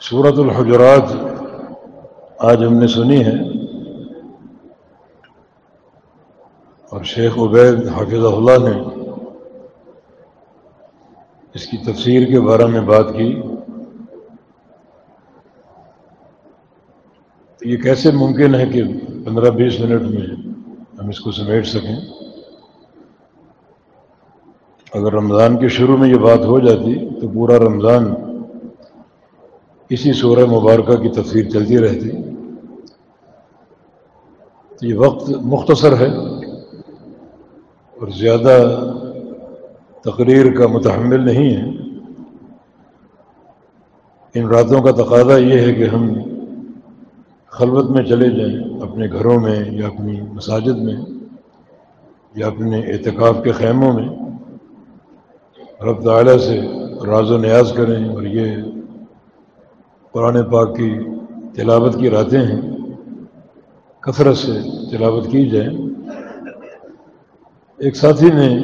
صورت الحجرات آج ہم نے سنی ہے اور شیخ عبید حافظ اللہ نے اس کی تفسیر کے بارے میں بات کی یہ کیسے ممکن ہے کہ پندرہ بیس منٹ میں ہم اس کو سمیٹ سکیں؟ اگر رمضان کے شروع میں یہ بات ہو جاتی تو پورا رمضان اسی سورہ مبارکہ کی تصویر چلتی رہتی۔ تو یہ وقت مختصر ہے اور زیادہ تقریر کا متحمل نہیں ہے۔ ان راتوں کا تقاضا یہ ہے کہ ہم خلوت میں چلے جائیں، اپنے گھروں میں یا اپنی مساجد میں یا اپنے اعتکاف کے خیموں میں۔ رب تعالیٰ سے راز و نیاز کریں اور یہ قرآن پاک کی تلاوت کی راتیں ہیں، کثرت سے تلاوت کی جائے ایک ساتھی نے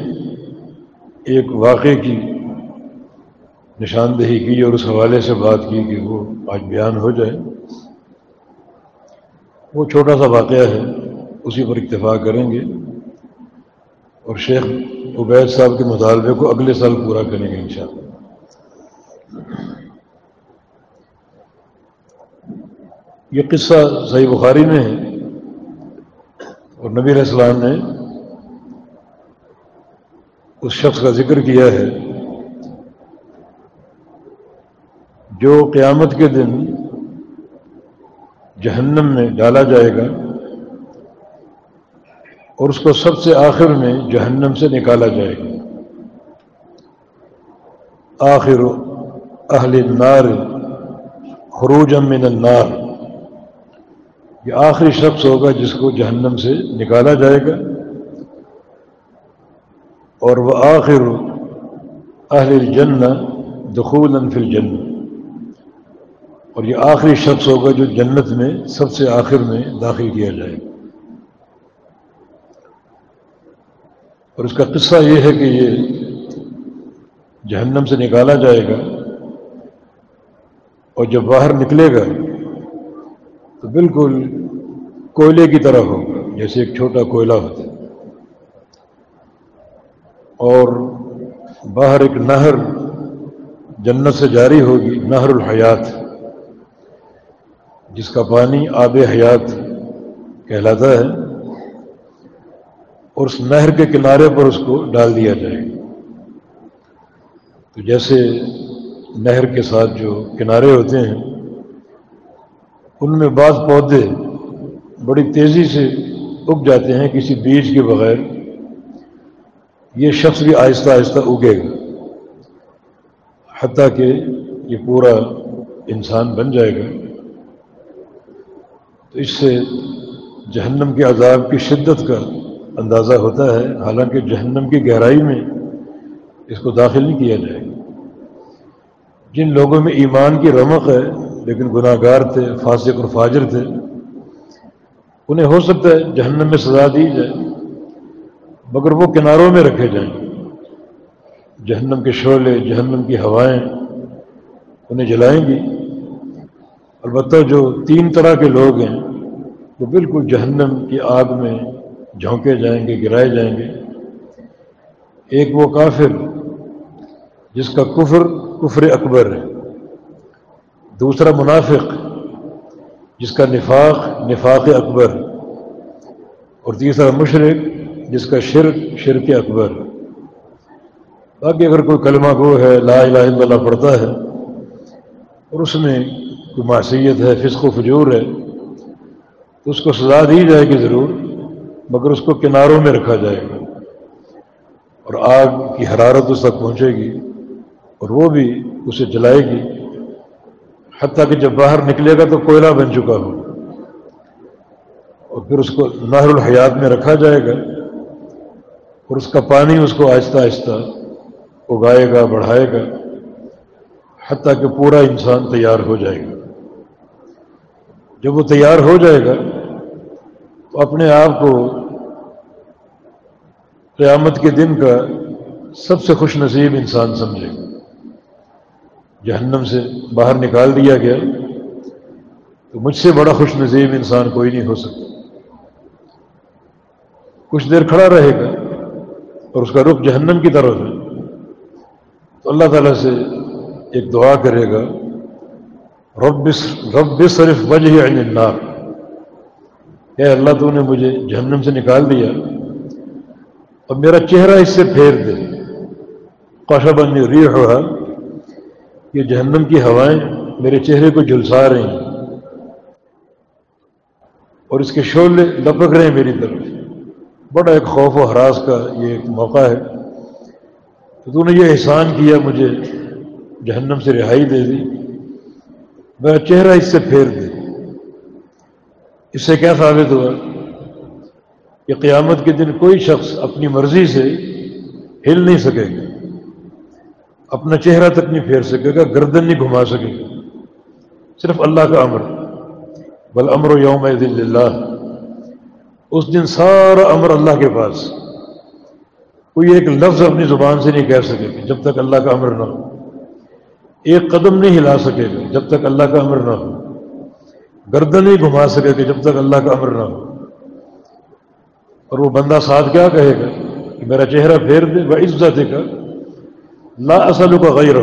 ایک واقعے کی نشاندہی کی اور اس حوالے سے بات کی کہ وہ آج بیان ہو جائے۔ وہ چھوٹا سا واقعہ ہے، اسی پر اتفاق کریں گے۔ اور شیخ عبید صاحب کے مطالبے کو اگلے سال پورا کریں گے انشاءاللہ۔ یہ قصہ صحیح بخاری میں ہے اور نبی علیہ السلام نے اس شخص کا ذکر کیا ہے جو قیامت کے دن جہنم میں ڈالا جائے گا اور اس کو سب سے آخر میں جہنم سے نکالا جائے گا۔ آخر اہل النار خروج من النار۔ یہ آخری شخص ہوگا جس کو جہنم سے نکالا جائے گا اور وہ آخر اہل الجن دخول فی الجن اور یہ آخری شخص ہوگا جو جنت میں سب سے آخر میں داخل کیا جائے گا۔ اور اس کا قصہ یہ ہے کہ یہ جہنم سے نکالا جائے گا اور جب باہر نکلے گا تو بالکل کوئلے کی طرح ہوگا جیسے ایک چھوٹا کوئلہ ہوتا ہے۔ اور باہر ایک نہر جنت سے جاری ہوگی، نہر الحیات، جس کا پانی آب حیات کہلاتا ہے۔ اور اس نہر کے کنارے پر اس کو ڈال دیا جائے گا۔ تو جیسے نہر کے ساتھ جو کنارے ہوتے ہیں ان میں بعض پودے بڑی تیزی سے اگ جاتے ہیں کسی بیج کے بغیر۔ یہ شخص بھی آہستہ آہستہ اگے گا، حتیٰ کہ یہ پورا انسان بن جائے گا۔ تو اس سے جہنم کے عذاب کی شدت کا اندازہ ہوتا ہے۔ حالانکہ جہنم کی گہرائی میں اس کو داخل نہیں کیا جائے گا۔ جن لوگوں میں ایمان کی رمق ہے لیکن گناہ گار تھے، فاسق اور فاجر تھے۔ انہیں ہو سکتا ہے جہنم میں سزا دی جائے، مگر وہ کناروں میں رکھے جائیں۔ جہنم کے شعلے، جہنم کی ہوائیں انہیں جلائیں گی۔ البتہ جو تین طرح کے لوگ ہیں، وہ بالکل جہنم کی آگ میں جھونکے جائیں گے، گرائے جائیں گے۔ ایک وہ کافر، جس کا کفر کفر اکبر ہے۔ دوسرا منافق، جس کا نفاق نفاق اکبر، اور تیسرا مشرق جس کا شرک شرک اکبر۔ باقی اگر کوئی کلمہ گو ہے، لا الہ الا اللہ پڑھتا ہے، اور اس میں کوئی معصیت ہے، فسق و فجور ہے، تو اس کو سزا دی جائے گی ضرور، مگر اس کو کناروں میں رکھا جائے گا۔ اور آگ کی حرارت اس تک پہنچے گی، اور وہ بھی اسے جلائے گی۔ حتیٰ کہ جب باہر نکلے گا تو کوئلہ بن چکا ہو۔ اور پھر اس کو نہر الحیات میں رکھا جائے گا۔ اور اس کا پانی اس کو آہستہ آہستہ اگائے گا، بڑھائے گا۔ حتیٰ کہ پورا انسان تیار ہو جائے گا۔ جب وہ تیار ہو جائے گا تو اپنے آپ کو قیامت کے دن کا سب سے خوش نصیب انسان سمجھے گا۔ جہنم سے باہر نکال دیا گیا تو مجھ سے بڑا خوش نصیب انسان کوئی نہیں ہو سکتا۔ کچھ دیر کھڑا رہے گا اور اس کا رخ جہنم کی طرف ہے۔ تو اللہ تعالیٰ سے ایک دعا کرے گا۔ رب رب صرف وجہ عن النار۔ اے اللہ، تو نے مجھے جہنم سے نکال دیا اور میرا چہرہ اس سے پھیر دے۔ کوشا بندی ری ہوا۔ یہ جہنم کی ہوائیں میرے چہرے کو جلسا رہی ہیں۔ اور اس کے شعلے لپک رہے ہیں میری طرف۔ بڑا ایک خوف و حراس کا یہ ایک موقع ہے۔ تو تو نے یہ احسان کیا، مجھے جہنم سے رہائی دے دی۔ میرا چہرہ اس سے پھیر دے۔ اس سے کیا ثابت ہوا کہ قیامت کے دن کوئی شخص اپنی مرضی سے ہل نہیں سکے گا۔ اپنا چہرہ تک نہیں پھیر سکے گا، گردن نہیں گھما سکے گا۔ صرف اللہ کا امر۔ بل امر و یوم دل اللہ اس دن سارا امر اللہ کے پاس۔ کوئی ایک لفظ اپنی زبان سے نہیں کہہ سکے گا جب تک اللہ کا امر نہ ہو۔ ایک قدم نہیں ہلا سکے گا جب تک اللہ کا امر نہ ہو۔ گردن نہیں گھما سکے گا جب تک اللہ کا امر نہ ہو۔ اور وہ بندہ ساتھ کیا کہے گا کہ میرا چہرہ پھیر دے وہ عزت کا لا اصل کا غیر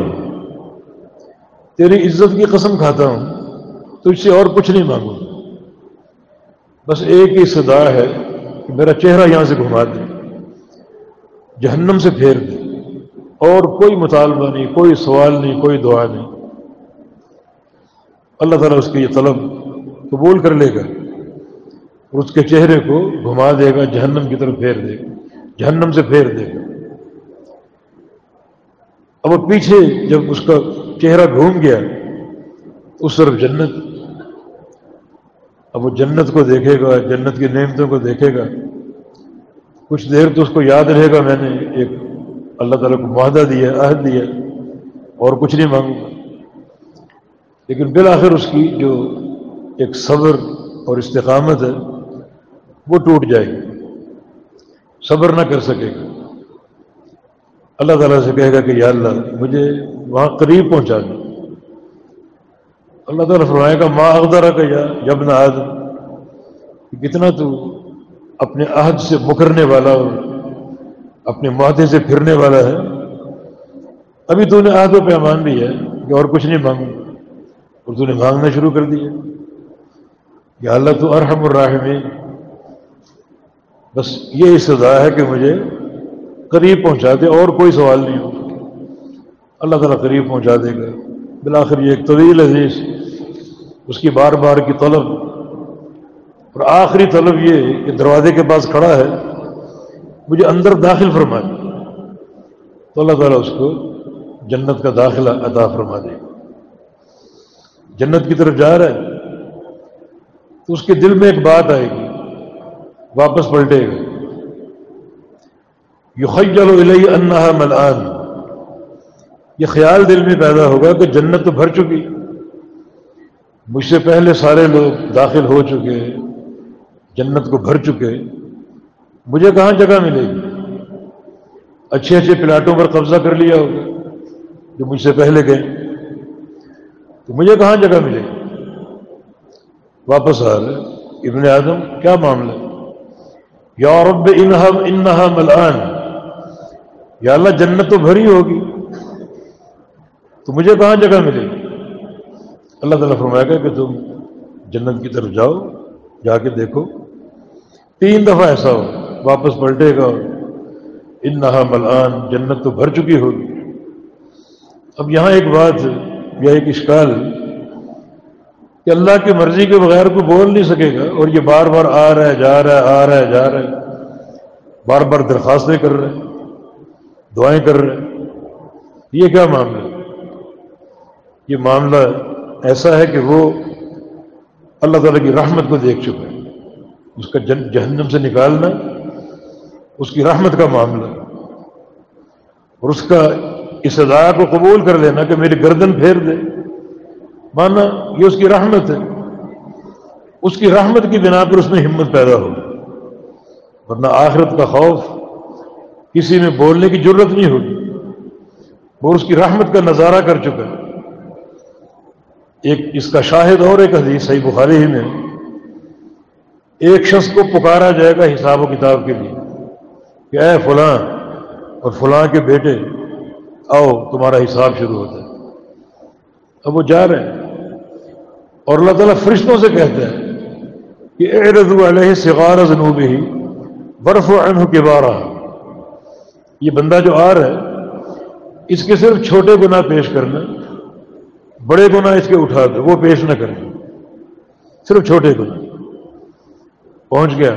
تیری عزت کی قسم کھاتا ہوں تو اس سے اور کچھ نہیں مانگوں۔ بس ایک ہی صدا ہے کہ میرا چہرہ یہاں سے گھما دے، جہنم سے پھیر دے۔ اور کوئی مطالبہ نہیں، کوئی سوال نہیں، کوئی دعا نہیں۔ اللہ تعالیٰ اس کی یہ طلب قبول کر لے گا اور اس کے چہرے کو گھما دے گا، جہنم کی طرف پھیر دے گا۔ جہنم سے پھیر دے گا۔ اب وہ پیچھے جب اس کا چہرہ گھوم گیا، اس طرف جنت۔ اب وہ جنت کو دیکھے گا، جنت کی نعمتوں کو دیکھے گا۔ کچھ دیر تو اس کو یاد رہے گا، میں نے ایک اللہ تعالیٰ کو معاہدہ دیا، عہد دیا، اور کچھ نہیں مانگوں گا۔ لیکن بالآخر اس کی جو ایک صبر اور استقامت ہے، وہ ٹوٹ جائے گی۔ صبر نہ کر سکے گا۔ اللہ تعالیٰ سے کہے گا کہ یا اللہ، مجھے وہاں قریب پہنچا دیں اللہ تعالیٰ فرمائے گا ماں اقدارہ کا یا جب نہ آدم کتنا تو اپنے عہد سے مکرنے والا اور اپنے معاہدے سے پھرنے والا ہے۔ ابھی تو نے عہد و پیمان بھی ہے کہ اور کچھ نہیں مانگوں۔ اور تو نے مانگنا شروع کر دیا۔ یا اللہ تو ارحم الراحمین۔ بس یہ استدا ہے کہ مجھے قریب پہنچا دے، اور کوئی سوال نہیں ہو اللہ تعالیٰ قریب پہنچا دے گا۔ بالآخر یہ ایک طویل عزیز، اس کی بار بار کی طلب۔ اور آخری طلب یہ کہ دروازے کے پاس کھڑا ہے، مجھے اندر داخل فرما دے تو اللہ تعالیٰ اس کو جنت کا داخلہ عطا فرما دے۔ جنت کی طرف جا رہا ہے، تو اس کے دل میں ایک بات آئے گی، واپس پلٹے گا۔ یو خیلو انہا ملان یہ خیال دل میں پیدا ہوگا کہ جنت تو بھر چکی۔ مجھ سے پہلے سارے لوگ داخل ہو چکے، جنت کو بھر چکے۔ مجھے کہاں جگہ ملے گی؟ اچھے اچھے پلاٹوں پر قبضہ کر لیا ہوگا جو مجھ سے پہلے گئے۔ تو مجھے کہاں جگہ ملے گی؟ واپس آ رہے۔ ابن آدم، کیا معاملہ؟ یا رب انہا انہا ملان یا اللہ جنت تو بھری ہوگی، تو مجھے کہاں جگہ ملے؟ گی اللہ تعالیٰ فرمائے گا کہ تم جنت کی طرف جاؤ، جا کے دیکھو۔ تین دفعہ ایسا ہو، واپس پلٹے گا۔ ان نہا ملان جنت تو بھر چکی ہوگی۔ اب یہاں ایک بات یا ایک اشکال کہ اللہ کی مرضی کے بغیر کوئی بول نہیں سکے گا، اور یہ بار بار آ رہا ہے، جا رہا ہے، آ رہا ہے، جا رہا ہے۔ بار بار درخواستیں کر رہے ہیں۔ دعائیں کر رہے ہیں۔ یہ کیا معاملہ یہ معاملہ ایسا ہے کہ وہ اللہ تعالیٰ کی رحمت کو دیکھ چکا ہے اس کا جہنم سے نکالنا اس کی رحمت کا معاملہ اور اس کا اس ادا کو قبول کر لینا کہ میری گردن پھیر دے۔ مانا یہ اس کی رحمت ہے۔ اس کی رحمت کی بنا پر اس میں ہمت پیدا ہو ورنہ آخرت کا خوف کسی میں بولنے کی ضرورت نہیں ہوگی۔ وہ اس کی رحمت کا نظارہ کر چکا ایک اس کا شاہد اور ایک حدیث صحیح بخاری ہی میں۔ ایک شخص کو پکارا جائے گا حساب و کتاب کے لیے کہ اے فلاں اور فلاں کے بیٹے، آؤ، تمہارا حساب شروع ہوتا ہے اب وہ جا رہے ہیں۔ اور اللہ تعالیٰ فرشتوں سے کہتا ہے کہ اے رضو علیہ سغار جنوب ہی برف و عنہ کے بارہ یہ بندہ جو آ رہا ہے، اس کے صرف چھوٹے گناہ پیش کرنا، بڑے گناہ اس کے اٹھا دو، وہ پیش نہ کریں۔ صرف چھوٹے گناہ۔ پہنچ گیا،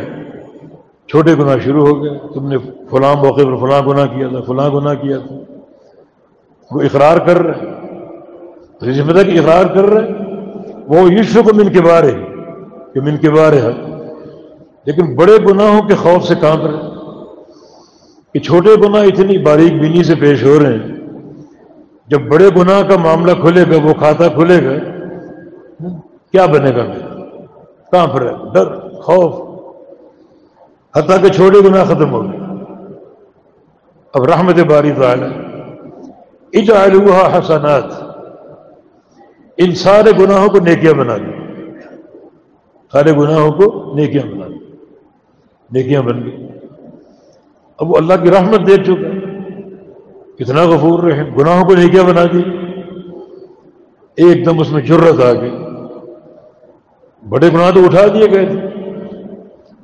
چھوٹے گناہ شروع ہو گیا تم نے فلاں موقع پر فلاں گناہ کیا تھا، فلاں گناہ کیا تھا۔ وہ اقرار کر رہے ذمہ دار کہ اقرار کر رہے وہ یشو کو من کے بارے کہ من کے بارے ہے۔ لیکن بڑے گناہوں کے خوف سے کام رہے کہ چھوٹے گناہ اتنی باریک بینی سے پیش ہو رہے ہیں۔ جب بڑے گناہ کا معاملہ کھلے گا، وہ کھاتا کھلے گا، کیا بنے گا؟ میرا کہاں پر ہے ڈر، خوف۔ حتیٰ کہ چھوٹے گناہ ختم ہو گئے۔ اب رحمت باری تعالی اجعلوها حسنات۔ ان سارے گناہوں کو نیکیاں بنا دی سارے گناہوں کو نیکیاں بنا دی نیکیاں بن گئی اب وہ اللہ کی رحمت دیکھ چکا کتنا غفور رہے گناہوں کو نیکیاں بنا دی۔ ایک دم اس میں جرت آ گئی۔ بڑے گناہ تو اٹھا دیے گئے تھے۔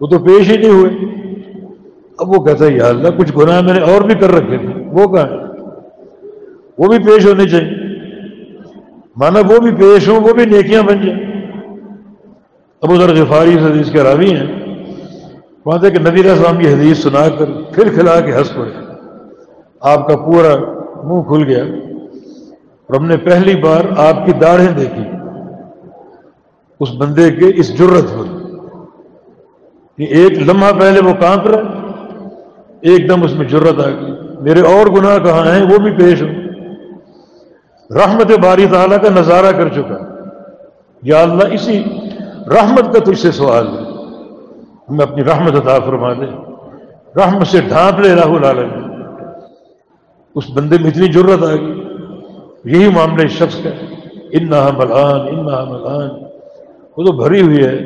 وہ تو پیش ہی نہیں ہوئے۔ اب وہ کہتا ہے، یا اللہ، کچھ گناہ میں نے اور بھی کر رکھے تھے۔ وہ کہاں وہ بھی پیش ہونے چاہیے۔ مانا وہ بھی پیش ہوں، وہ بھی نیکیاں بن جائیں۔ اب ادھر غفاری اس حدیث کے راوی ہیں۔ وہاں تھے کہ نبی السلام کی حدیث سنا کر پھر کھلا کے ہنس پڑے۔ آپ کا پورا منہ کھل گیا۔ اور ہم نے پہلی بار آپ کی داڑھیں دیکھی۔ اس بندے کے اس جرت پر۔ کہ ایک لمحہ پہلے وہ کانپ رہا ایک دم اس میں جرت آ گئی۔ میرے اور گناہ کہاں ہیں؟ وہ بھی پیش ہوں رحمت باری تعالیٰ کا نظارہ کر چکا۔ یا اللہ، اسی رحمت کا تجھ سے سوال ہے۔ ہمیں اپنی رحمت عطا فرما دے۔ رحمت سے ڈھانپ لے راہ العالم جی۔ اس بندے میں اتنی ضرورت آ گئی۔ یہی معاملہ اس شخص کا ان نہ ملان ان نہ ملان۔ وہ تو بھری ہوئی ہے۔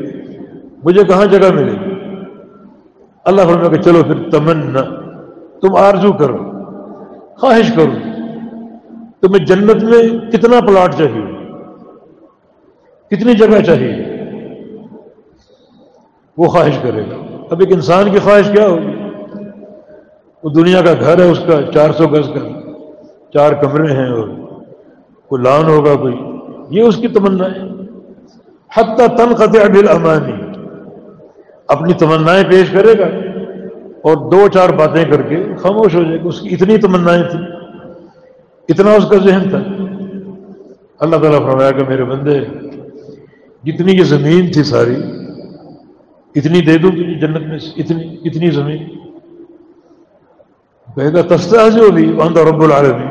مجھے کہاں جگہ ملے گی؟ اللہ فرما کہ چلو پھر تمنا، تم آرزو کرو، خواہش کرو۔ تمہیں جنت میں کتنا پلاٹ چاہیے؟ کتنی جگہ چاہیے؟ وہ خواہش کرے گا۔ اب ایک انسان کی خواہش کیا ہوگی؟ وہ دنیا کا گھر ہے، اس کا چار سو گز کا۔ چار کمرے ہیں اور کوئی لان ہوگا، کوئی۔ یہ اس کی تمنا ہے۔ حتیٰ تنخط ابل امانی اپنی تمنائیں پیش کرے گا اور دو چار باتیں کر کے خاموش ہو جائے گا۔ اس کی اتنی تمنائیں تھیں۔ اتنا اس کا ذہن تھا۔ اللہ تعالیٰ فرمایا کہ میرے بندے، جتنی یہ زمین تھی ساری اتنی دے دوں گی جنت میں اتنی اتنی زمین۔ کہے گا تستا جو بھی وہاں رب العالمین۔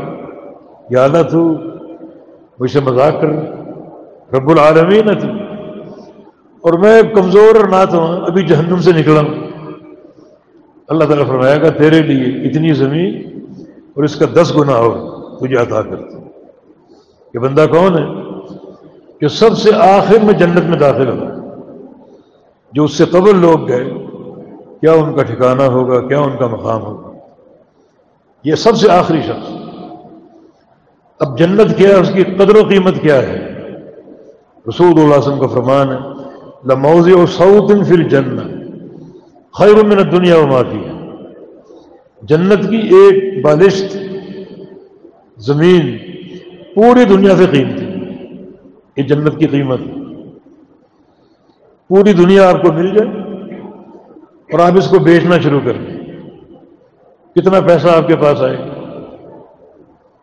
یا اللہ تو مجھ سے مذاق کر، رب العالمین نہ اور میں کمزور اور نہ تو ابھی جہنم سے نکلا ہوں۔ اللہ تعالیٰ فرمایا گا تیرے لیے اتنی زمین اور اس کا دس گنا ہو تجھے عطا کرتا یہ بندہ کون ہے؟ جو سب سے آخر میں جنت میں داخل ہوگا جو اس سے قبل لوگ گئے، کیا ان کا ٹھکانہ ہوگا؟ کیا ان کا مقام ہوگا؟ یہ سب سے آخری شخص۔ اب جنت کیا ہے؟ اس کی قدر و قیمت کیا ہے؟ رسول اللہ علیہ وسلم کا فرمان ہے لموزی اور سعودن فل جنت خیر من دنیا و معافی ہے جنت کی ایک بالشت زمین پوری دنیا سے قیمتی یہ جنت کی قیمت پوری دنیا آپ کو مل جائے اور آپ اس کو بیچنا شروع کر دیں۔ کتنا پیسہ آپ کے پاس آئے۔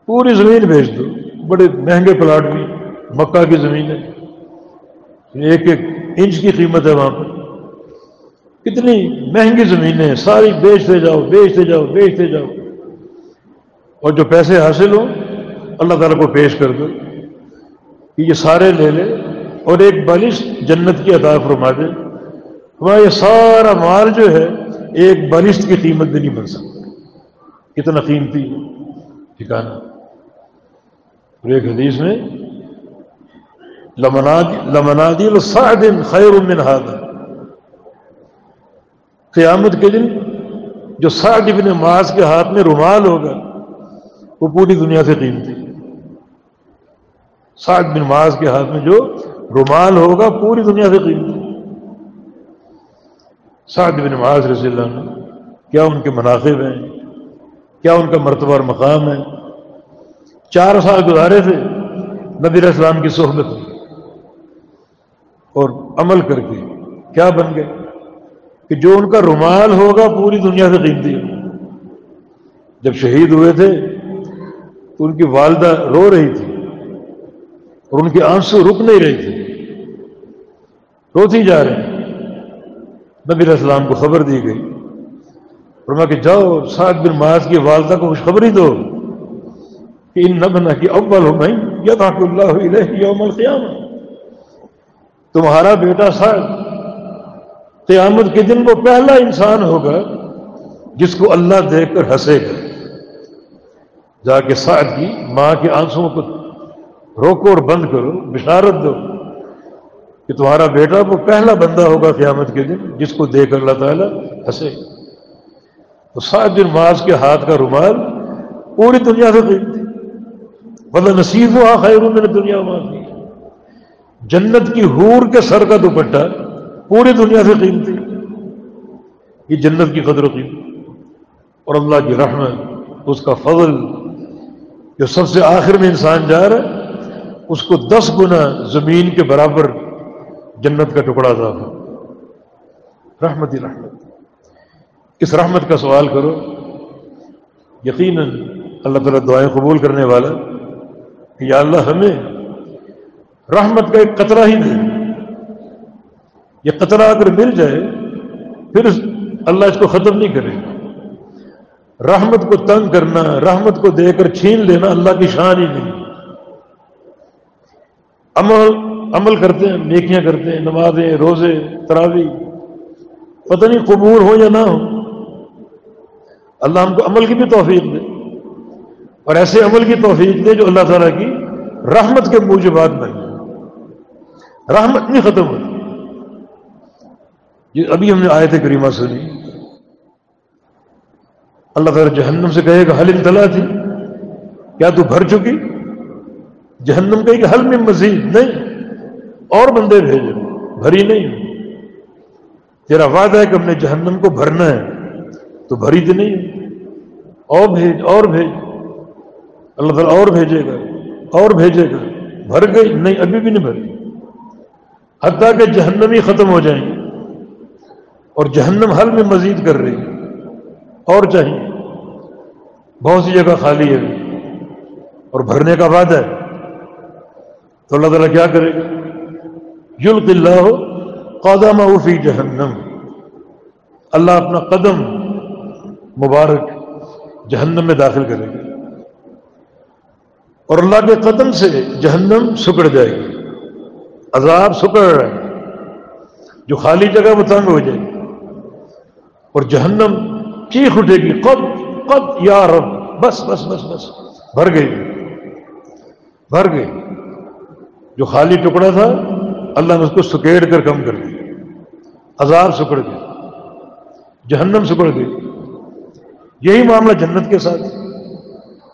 پوری زمین بیچ دو۔ بڑے مہنگے پلاٹ بھی، مکہ کی زمین ہے۔ ایک ایک انچ کی قیمت ہے وہاں پر۔ کتنی مہنگی زمینیں ساری بیچتے جاؤ بیچتے جاؤ بیچتے جاؤ۔ اور جو پیسے حاصل ہوں، اللہ تعالیٰ کو پیش کر دو کہ یہ سارے لے لے۔ اور ایک بالش جنت کی عطا فرما دے۔ ہمارا یہ سارا مال جو ہے، ایک بالشت کی قیمت بھی نہیں بن سکتا۔ کتنا قیمتی ٹھکانا اور ایک حدیث میں، لمنادی دن خیر من هذا۔ قیامت کے دن، جو سعد بن معاذ کے ہاتھ میں رومال ہوگا، وہ پوری دنیا سے قیمتی۔ سعد بن معاذ کے ہاتھ میں جو رومال ہوگا، پوری دنیا سے قیمتی سعد بن معاذ رضی اللہ عنہ، کیا ان کے مناقب ہیں؟ کیا ان کا مرتبہ اور مقام ہے؟ چار سال گزارے تھے، نبی اسلام کی صحبت میں۔ اور عمل کر کے کیا بن گئے؟ کہ جو ان کا رومال ہوگا، پوری دنیا سے قیمتی جب شہید ہوئے تھے، تو ان کی والدہ رو رہی تھی اور ان کے آنسو رک نہیں رہے تھے۔ روتی جا رہے ہیں۔ نبی السلام کو خبر دی گئی۔ فرما کہ جاؤ، سعد بن معاذ کی والدہ کو خوشخبری دو کہ ان نبنا کی اول ہو میں یا اللہ یوم القیامہ۔ تمہارا بیٹا سعد قیامت کے دن وہ پہلا انسان ہوگا جس کو اللہ دیکھ کر ہنسے گا۔ جا کے سعد کی ماں کے آنسوں کو روکو اور بند کرو، بشارت دو۔ کہ تمہارا بیٹا وہ پہلا بندہ ہوگا قیامت کے دن جس کو دیکھ اللہ تعالیٰ ہنسے۔ تو سات دن ماس کے ہاتھ کا رومال پوری دنیا سے قیمتی۔ مطلب نصیب ہوا، خیر میں نے دنیا مانگی جنت کی حور کے سر کا دوپٹہ پوری دنیا سے قیمتی۔ یہ جنت کی قدر و قیمت۔ اور اللہ کی رحمت، اس کا فضل، جو سب سے آخر میں انسان جا رہا ہے، اس کو دس گنا زمین کے برابر جنت کا ٹکڑا تھا۔ رحمت ہی رحمت اس رحمت کا سوال کرو۔ یقیناً اللہ تعالیٰ دعائیں قبول کرنے والا کہ یا اللہ ہمیں رحمت کا ایک قطرہ ہی دے۔ یہ قطرہ اگر مل جائے، پھر اللہ اس کو ختم نہیں کرے رحمت کو تنگ کرنا، رحمت کو دے کر چھین لینا اللہ کی شان ہی نہیں۔ عمل عمل کرتے ہیں، نیکیاں کرتے ہیں، نمازیں، روزے تراوی پتہ نہیں قبول ہو یا نہ ہو اللہ ہم کو عمل کی بھی توفیق دے۔ اور ایسے عمل کی توفیق دے جو اللہ تعالیٰ کی رحمت کے موجبات بن رحمت نہیں ختم ہوتی یہ ابھی ہم نے آئے تھے کریمہ سنی۔ اللہ تعالیٰ جہنم سے کہے گا، حل انتلا تھی۔ کیا تو بھر چکی؟ جہنم کہے کہ حل میں مزید نہیں۔ اور بندے بھیجو بھری نہیں۔ تیرا وعدہ ہے کہ ہم نے جہنم کو بھرنا ہے، تو بھری تو نہیں۔ اور بھیج اور بھیج۔ اللہ تعالیٰ اور بھیجے گا، اور بھیجے گا۔ بھر گئی، نہیں، ابھی بھی نہیں بھری۔ حتیٰ کہ جہنم ہی ختم ہو جائیں گے۔ اور جہنم حل میں مزید کر رہی ہے۔ اور چاہیے۔ بہت سی جگہ خالی ہے۔ اور بھرنے کا وعدہ ہے۔ تو اللہ تعالیٰ کیا کرے گا؟ یلق اللہ قدم فی جہنم۔ اللہ اپنا قدم مبارک جہنم میں داخل کرے گا۔ اور اللہ کے قدم سے جہنم سکڑ جائے گی عذاب سکڑ رہا ہے۔ جو خالی جگہ وہ تنگ ہو جائے۔ گی اور جہنم چیخ اٹھے گی، قد قد یا رب۔ بس بس بس بس۔ بھر گئی۔ بھر گئی۔ جو خالی ٹکڑا تھا اللہ نے اس کو سکیڑ کر کم کر دیا، عذاب سکڑ گیا جہنم سکڑ گئی یہی معاملہ جنت کے ساتھ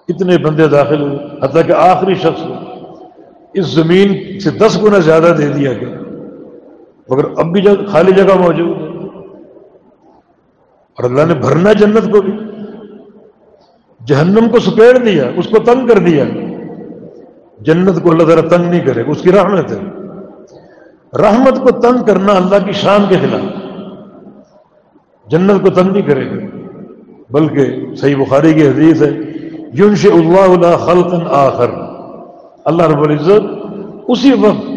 اتنے بندے داخل ہوئے، حتیٰ کہ آخری شخص اس زمین سے دس گنا زیادہ دے دیا گیا۔ مگر اب بھی خالی جگہ موجود ہے۔ اور اللہ نے بھرنا جنت کو بھی۔ جہنم کو سپیڑ دیا، اس کو تنگ کر دیا۔ جنت کو اللہ تعالیٰ تنگ نہیں کرے، اس کی رحمت ہے۔ رحمت کو تنگ کرنا اللہ کی شان کے خلاف۔ جنت کو تنگ نہیں کرے گا۔ بلکہ صحیح بخاری کی حدیث ہے یونش اللہ اللہ خلق آخر۔ اللہ رب العزت اسی وقت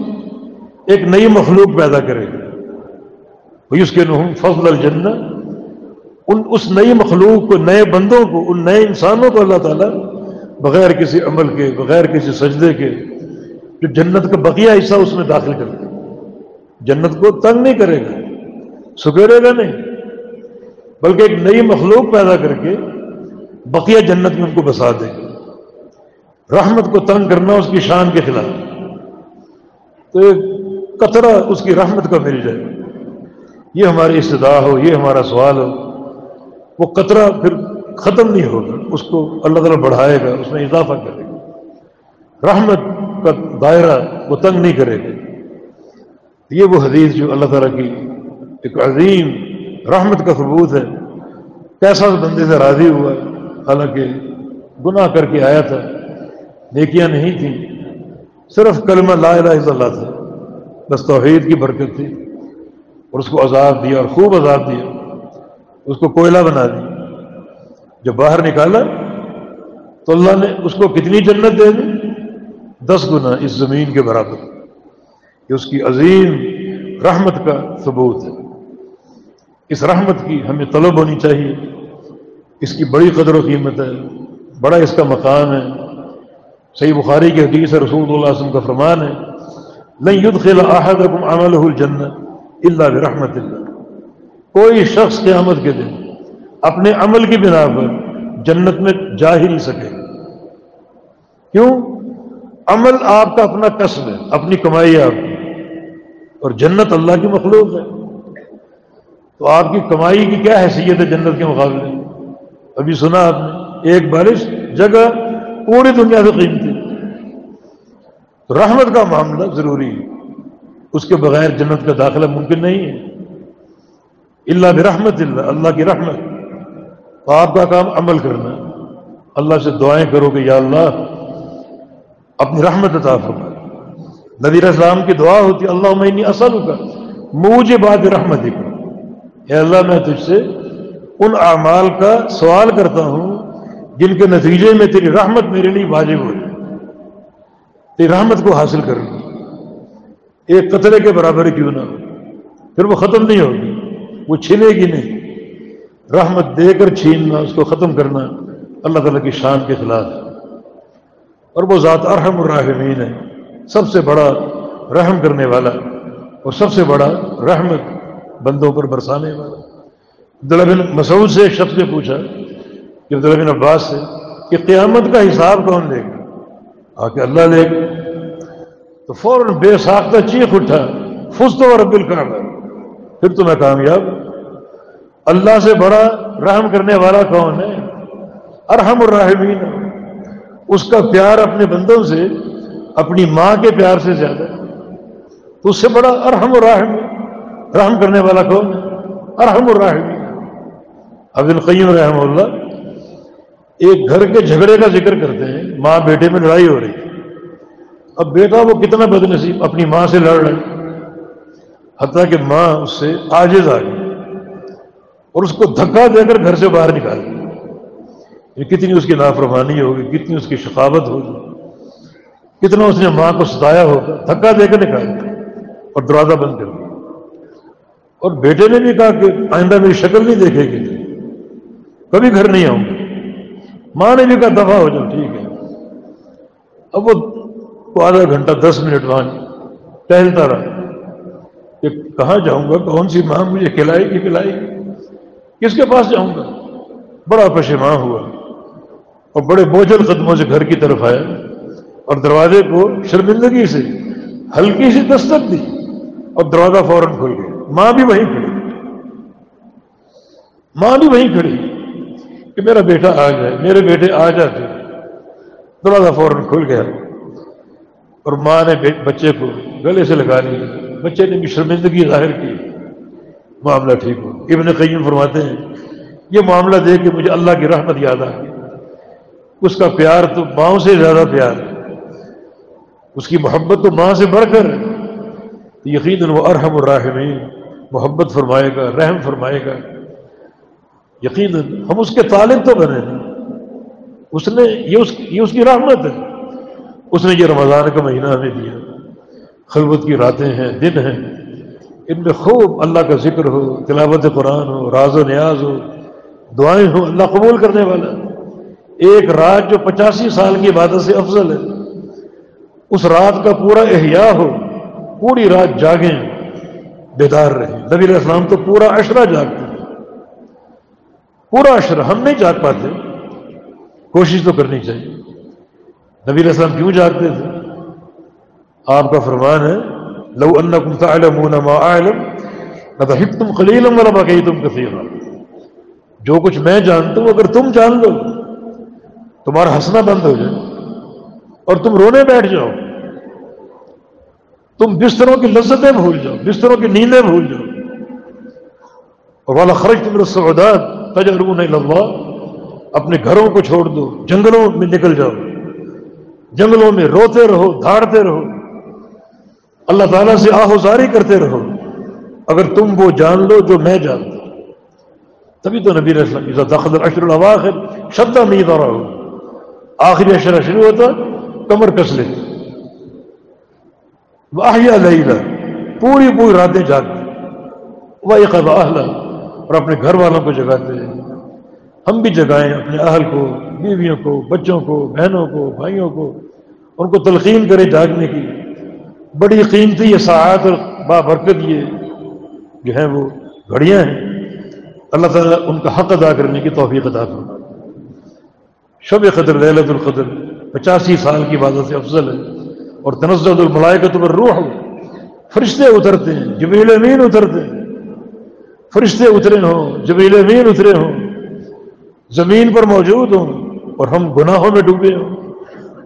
ایک نئی مخلوق پیدا کرے گا۔ اس کے نحم فضل الجن ان اس نئی مخلوق کو، نئے بندوں کو، ان نئے انسانوں کو اللہ تعالیٰ بغیر کسی عمل کے، بغیر کسی سجدے کے، جو جنت کا بقیہ حصہ اس میں داخل کر دے جنت کو تنگ نہیں کرے گا سکیرے گا نہیں۔ بلکہ ایک نئی مخلوق پیدا کر کے بقیہ جنت میں ان کو بسا دے۔ گا رحمت کو تنگ کرنا اس کی شان کے خلاف۔ تو ایک قطرہ اس کی رحمت کا مل جائے۔ یہ ہماری استدا ہو، یہ ہمارا سوال ہو۔ وہ قطرہ پھر ختم نہیں ہوگا، اس کو اللہ تعالیٰ بڑھائے گا، اس میں اضافہ کرے گا۔ رحمت کا دائرہ وہ تنگ نہیں کرے گا۔ یہ وہ حدیث جو اللہ تعالیٰ کی ایک عظیم رحمت کا ثبوت ہے۔ کیسا اس بندے سے راضی ہوا، حالانکہ گناہ کر کے آیا تھا، نیکیاں نہیں تھیں۔ صرف کلمہ لا الہ الا اللہ تھا۔ بس توحید کی برکت تھی۔ اور اس کو عذاب دیا اور خوب عذاب دیا۔ اس کو کوئلہ بنا دیا۔ جب باہر نکالا تو اللہ نے اس کو کتنی جنت دے دی؟ دس گنا اس زمین کے برابر۔ یہ اس کی عظیم رحمت کا ثبوت ہے۔ اس رحمت کی ہمیں طلب ہونی چاہیے۔ اس کی بڑی قدر و قیمت ہے۔ بڑا اس کا مقام ہے۔ صحیح بخاری کے حدیث رسول اللہ علیہ وسلم کا فرمان ہے نہیں يدخل احدكم عمله الجنہ اللہ برحمت اللہ کوئی شخص قیامت کے دن اپنے عمل کی بنا پر جنت میں جا ہی نہیں سکے۔ کیوں؟ عمل آپ کا اپنا قصب ہے، اپنی کمائی ہے آپ کی۔ اور جنت اللہ کی مخلوق ہے۔ تو آپ کی کمائی کی کیا حیثیت ہے جنت کے مقابلے؟ ابھی سنا آپ نے، ایک بارش، جگہ پوری دنیا سے قیمتی۔ رحمت کا معاملہ ضروری ہے۔ اس کے بغیر جنت کا داخلہ ممکن نہیں ہے۔ اللہ برحمت اللہ اللہ کی رحمت۔ تو آپ کا کام عمل کرنا۔ اللہ سے دعائیں کرو کہ یا اللہ، اپنی رحمت عطا فرما۔ نبی اسلام کی دعا ہوتی اللہ میں اصل کا مجھے بات رحمت ہی اے اللہ، میں تجھ سے ان اعمال کا سوال کرتا ہوں، جن کے نتیجے میں تیری رحمت میرے لیے واجب ہو رحمت کو حاصل کر لی ایک قطرے کے برابر کیوں نہ ہو، پھر وہ ختم نہیں ہوگی، وہ چھینے گی نہیں۔ رحمت دے کر چھیننا، اس کو ختم کرنا اللہ تعالیٰ کی شان کے خلاف۔ ہے اور وہ ذات ارحم الراحمین ہے۔ سب سے بڑا رحم کرنے والا اور سب سے بڑا رحمت بندوں پر برسانے والا۔ عبداللہ بن مسعود سے ایک شخص نے پوچھا کہ عبداللہ بن عباس سے کہ قیامت کا حساب کون لے گا؟ آ کے اللہ لے تو فوراً بے ساختہ چیخ اٹھا فس تو رب الکعبہ پھر تو میں کامیاب۔ اللہ سے بڑا رحم کرنے والا کون ہے؟ ارحم الراحمین۔ اس کا پیار اپنے بندوں سے اپنی ماں کے پیار سے زیادہ۔ تو اس سے بڑا ارحم الراحم رحم کرنے والا کون؟ ہے ارحم الراحمین۔ عبد القیم رحم اللہ ایک گھر کے جھگڑے کا ذکر کرتے ہیں، ماں بیٹے میں لڑائی ہو رہی۔ اب بیٹا وہ کتنا بد نصیب اپنی ماں سے لڑ رہے حتیٰ کہ ماں اس سے آجز آ گئی اور اس کو دھکا دے کر گھر سے باہر نکال دی کتنی اس کی نافرمانی ہوگی، کتنی اس کی شقاوت ہوگی۔ کتنا اس نے ماں کو ستایا ہوگا دھکا دے کر نکال دیا اور دروازہ بند کر دیا۔ اور بیٹے نے بھی کہا کہ آئندہ میری شکل نہیں دیکھے گی۔ کبھی گھر نہیں آؤں گی ماں نے بھی کہا دفاع ہو جاؤ، ٹھیک ہے۔ اب وہ آدھا گھنٹہ، دس منٹ وہاں ٹہلتا رہا۔ کہ کہاں جاؤں گا؟ کون سی ماں مجھے کھلائے گی پلائے گی؟ کس کے پاس جاؤں گا؟ بڑا پشیماں ہوا اور بڑے بوجھل قدموں سے گھر کی طرف آیا۔ اور دروازے کو شرمندگی سے، ہلکی سی دستک دی اور دروازہ فوراً کھل گیا۔ ماں بھی وہیں کھڑی۔ ماں بھی وہیں کھڑی کہ میرا بیٹا آ جائے، میرے بیٹے آ جاتے۔ دروازہ فوراً کھل گیا اور ماں نے بچے کو گلے سے لگا لیا۔ بچے نے بھی شرمندگی ظاہر کی۔ معاملہ ٹھیک ہو۔ ابن قیم فرماتے ہیں، یہ معاملہ دیکھ کے مجھے اللہ کی رحمت یاد آ اس کا پیار تو ماں سے زیادہ پیار ہے۔ اس کی محبت تو ماں سے بڑھ کر یقین وہ ارحم الراحمین، محبت فرمائے گا، رحم فرمائے گا۔ یقیناً ہم اس کے طالب تو بنے اس نے یہ اس یہ اس کی رحمت ہے۔ اس نے یہ رمضان کا مہینہ ہمیں دیا۔ خلوت کی راتیں ہیں، دن ہیں۔ ان میں خوب اللہ کا ذکر ہو، تلاوت قرآن ہو، راز و نیاز ہو، دعائیں ہوں، اللہ قبول کرنے والا۔ ایک رات جو پچاسی سال کی عبادت سے افضل ہے۔ اس رات کا پورا احیاء ہو، پوری رات جاگیں، بیدار رہیں۔ نبی علیہ السلام تو پورا اشرا جاگتے پورا اشر ہم نہیں جاگ پاتے۔ کوشش تو کرنی چاہیے۔ نبی علیہ السلام کیوں جاگتے تھے؟ آپ کا فرمان ہے، لو انکم تعلمون ما اعلم، لضحکتم قلیلا ولا بقیتم کثیرا۔ جو کچھ میں جانتا ہوں، اگر تم جان لو، تمہارا ہنسنا بند ہو جائے۔ اور تم رونے بیٹھ جاؤ۔ تم بستروں کی لذتیں بھول جاؤ، بستروں کی نیندیں بھول جاؤ۔ اور والا خرچ تم رسودات تجربہ اللہ، اپنے گھروں کو چھوڑ دو، جنگلوں میں نکل جاؤ۔ جنگلوں میں روتے رہو، دھاڑتے رہو۔ اللہ تعالیٰ سے آہوزاری کرتے رہو۔ اگر تم وہ جان لو جو میں جانتا تبھی تو نبی رسلم اشر الواخر شبد امید رہا۔ ہو آخری اشرا شروع ہوتا۔ کمر کس لے۔ واہیا لیلا پوری پوری راتیں جاگتے وہ ایک اور اپنے گھر والوں کو جگاتے ہیں۔ ہم بھی جگائیں اپنے اہل کو، بیویوں کو، بچوں کو، بہنوں کو، بھائیوں کو۔ ان کو تلقین کرے جاگنے کی۔ بڑی قیمتی یہ ساعت اور بابرکت یہ جو ہیں وہ گھڑیاں ہیں۔ اللہ تعالیٰ ان کا حق ادا کرنے کی توفیق ادا کرنا شب قدر للت القدر۔ پچاسی سال کی عبادت سے افضل ہے اور تنزل الملائکت پر روح فرشتے اترتے ہیں، جبریل امین اترتے ہیں. فرشتے اترے ہوں، جبریل امین اترے ہوں. زمین پر موجود ہوں اور ہم گناہوں میں ڈوبے ہوں.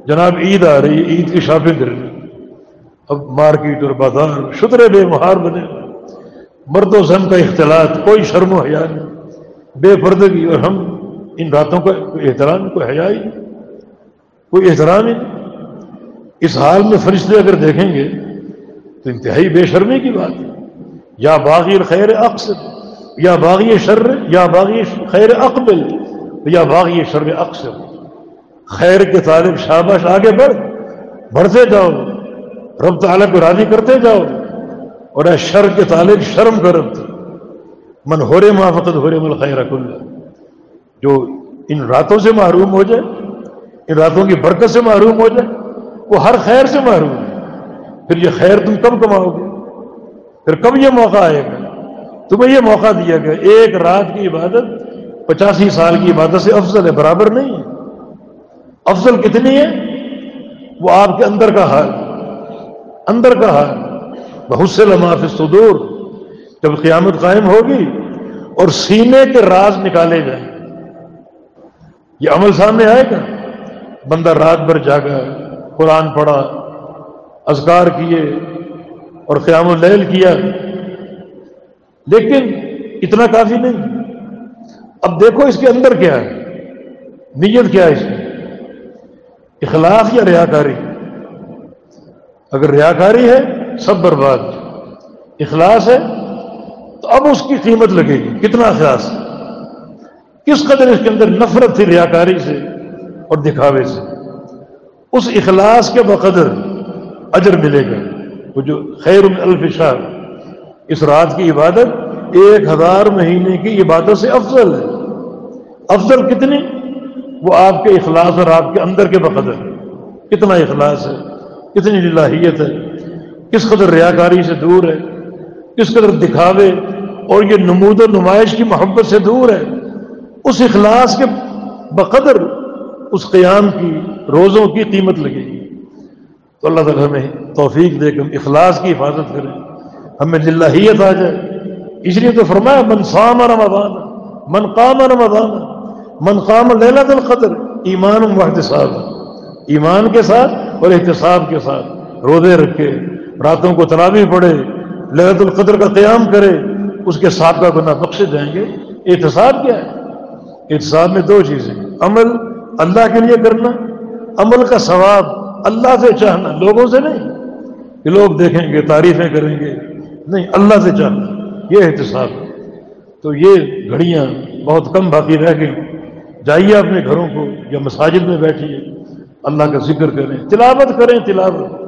جناب، عید آ رہی ہے، عید کی شاپنگ کر رہی اب مارکیٹ اور بازار شترے بے مہار بنے مرد و زن کا اختلاط، کوئی شرم و حیا نہیں. بے پردگی اور ہم ان راتوں کا کوئی احترام، کوئی حیا ہی کوئی احترام ہی اس حال میں فرشتے اگر دیکھیں گے تو انتہائی بے شرمی کی بات ہے۔ یا باغی خیر اقصر یا باغی شر، یا باغی خیر اقبل، یا باغی شر اقصر خیر کے طالب شاباش آگے بڑھ، بڑھتے جاؤ۔ رب تعالیٰ کو راضی کرتے جاؤ۔ اور اے شر کے طالب شرم کرت من ہو رے مافقت ہو رے مل خیر جو ان راتوں سے محروم ہو جائے ان راتوں کی برکت سے محروم ہو جائے، وہ ہر خیر سے محروم ہے۔ پھر یہ خیر تم کب کماؤ گے؟ پھر کب یہ موقع آئے گا؟ تمہیں یہ موقع دیا گیا، ایک رات کی عبادت، پچاسی سال کی عبادت سے افضل ہے، برابر نہیں ہے۔ افضل کتنی ہے؟ وہ آپ کے اندر کا حال۔ اندر کا حال۔ بہت سے لمحات صدور جب قیامت قائم ہوگی اور سینے کے راز نکالے جائیں۔ یہ عمل سامنے آئے گا۔ بندہ رات بھر جاگا، قرآن پڑھا، اذکار کیے اور قیام اللیل کیا۔ لیکن اتنا کافی نہیں۔ اب دیکھو اس کے اندر کیا ہے۔ نیت کیا ہے اس میں اخلاق یا ریاکاری؟ اگر ریاکاری ہے، سب برباد۔ اخلاص ہے، تو اب اس کی قیمت لگے گی۔ کتنا اخلاص کس قدر اس کے اندر نفرت تھی ریاکاری سے؟ اور دکھاوے سے۔ اس اخلاص کے بقدر اجر ملے گا۔ وہ جو خیر الفشار اس رات کی عبادت ایک ہزار مہینے کی عبادت سے افضل ہے۔ افضل کتنی؟ وہ آپ کے اخلاص اور آپ کے اندر کے بقدر۔ کتنا اخلاص ہے، کتنی للہیت ہے۔ کس قدر ریاکاری سے دور ہے، کس قدر دکھاوے اور یہ نمود و نمائش کی محبت سے دور ہے۔ اس اخلاص کے بقدر اس قیام کی روزوں کی قیمت لگے گی۔ تو اللہ تعالیٰ ہمیں توفیق دے کر اخلاص کی حفاظت کرے ہمیں للہیت آ جائے۔ اس لیے تو فرمایا، من سام رمضان، من قام رمضان، من قام لیلت القدر ایمان و احتساب۔ ایمان کے ساتھ اور احتساب کے ساتھ۔ روزے رکھے، راتوں کو تلاوی پڑے لہت القدر کا قیام کرے۔ اس کے ساتھ کا گناہ بخشے جائیں گے۔ احتساب کیا ہے؟ احتساب میں دو چیزیں۔ عمل اللہ کے لیے کرنا، عمل کا ثواب اللہ سے چاہنا، لوگوں سے نہیں۔ کہ لوگ دیکھیں گے، تعریفیں کریں گے۔ نہیں، اللہ سے چاہنا، یہ احتساب۔ ہے تو یہ گھڑیاں بہت کم باقی رہ گئی جائیے اپنے گھروں کو یا مساجد میں بیٹھیے، اللہ کا ذکر کریں۔ تلاوت کریں تلاوت۔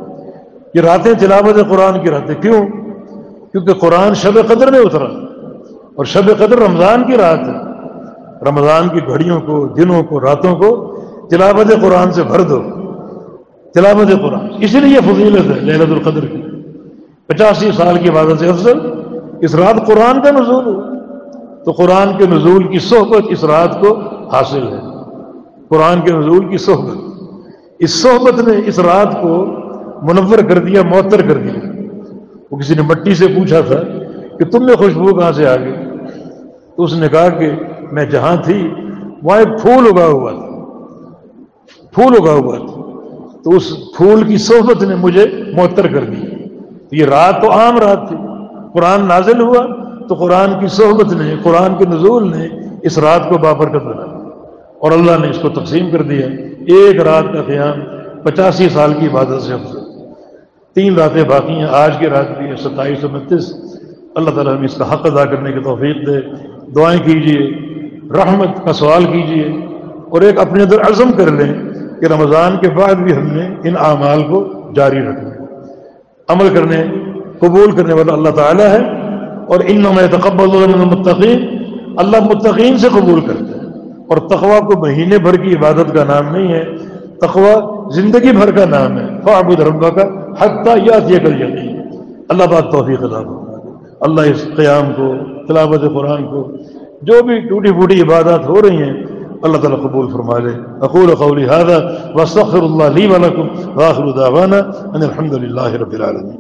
یہ راتیں تلاوت قرآن کی راتیں۔ کیوں؟ کیونکہ قرآن شب قدر میں اترا اور شب قدر رمضان کی رات ہے۔ رمضان کی گھڑیوں کو، دنوں کو، راتوں کو تلاوت قرآن سے بھر دو۔ تلاوت قرآن۔ اس لیے یہ فضیلت ہے لہلت القدر کی۔ پچاسی سال کی عبادت سے افضل۔ اس رات قرآن کا نزول ہو تو قرآن کے نزول کی صحبت اس رات کو حاصل ہے۔ قرآن کے نزول کی صحبت۔ اس صحبت نے اس رات کو منور کر دیا، معطر کر دیا۔ وہ کسی نے مٹی سے پوچھا تھا کہ تم میں خوشبو کہاں سے آ گئی؟ تو اس نے کہا کہ میں جہاں تھی، وہاں ایک پھول اگا ہوا تھا۔ پھول اگا ہوا تھا۔ تو اس پھول کی صحبت نے مجھے معطر کر دی۔ یہ رات تو عام رات تھی۔ قرآن نازل ہوا تو قرآن کی صحبت نے، قرآن کے نزول نے اس رات کو بابرکت بنا اور اللہ نے اس کو تقسیم کر دیا۔ ایک رات کا قیام پچاسی سال کی عبادت سے افضل۔ تین راتیں باقی ہیں۔ آج کی رات بھی ہے ستائیس سو بتیس۔ اللہ تعالیٰ ہمیں اس کا حق ادا کرنے کی توفیق دے۔ دعائیں کیجیے رحمت کا سوال کیجیے اور ایک اپنے اندر عزم کر لیں کہ رمضان کے بعد بھی ہم نے ان اعمال کو جاری رکھنا عمل کرنے، قبول کرنے والا اللہ تعالیٰ ہے اور ان میں تقبل متقین اللہ متقین سے قبول کرتے ہیں اور تقوا کو مہینے بھر کی عبادت کا نام نہیں ہے تقوا زندگی بھر کا نام ہے۔ فعبد ربا کا حتیٰ یاد یہ کر یقین اللہ بات توفیق اللہ اللہ اس قیام کو، تلاوت قرآن کو جو بھی ٹوٹی پھوٹی عبادات ہو رہی ہیں، اللہ تعالیٰ قبول فرما لے۔ اقول قولی هذا واستغفر اللہ لی ولکم واخر دعوانا ان الحمد للہ رب العالمین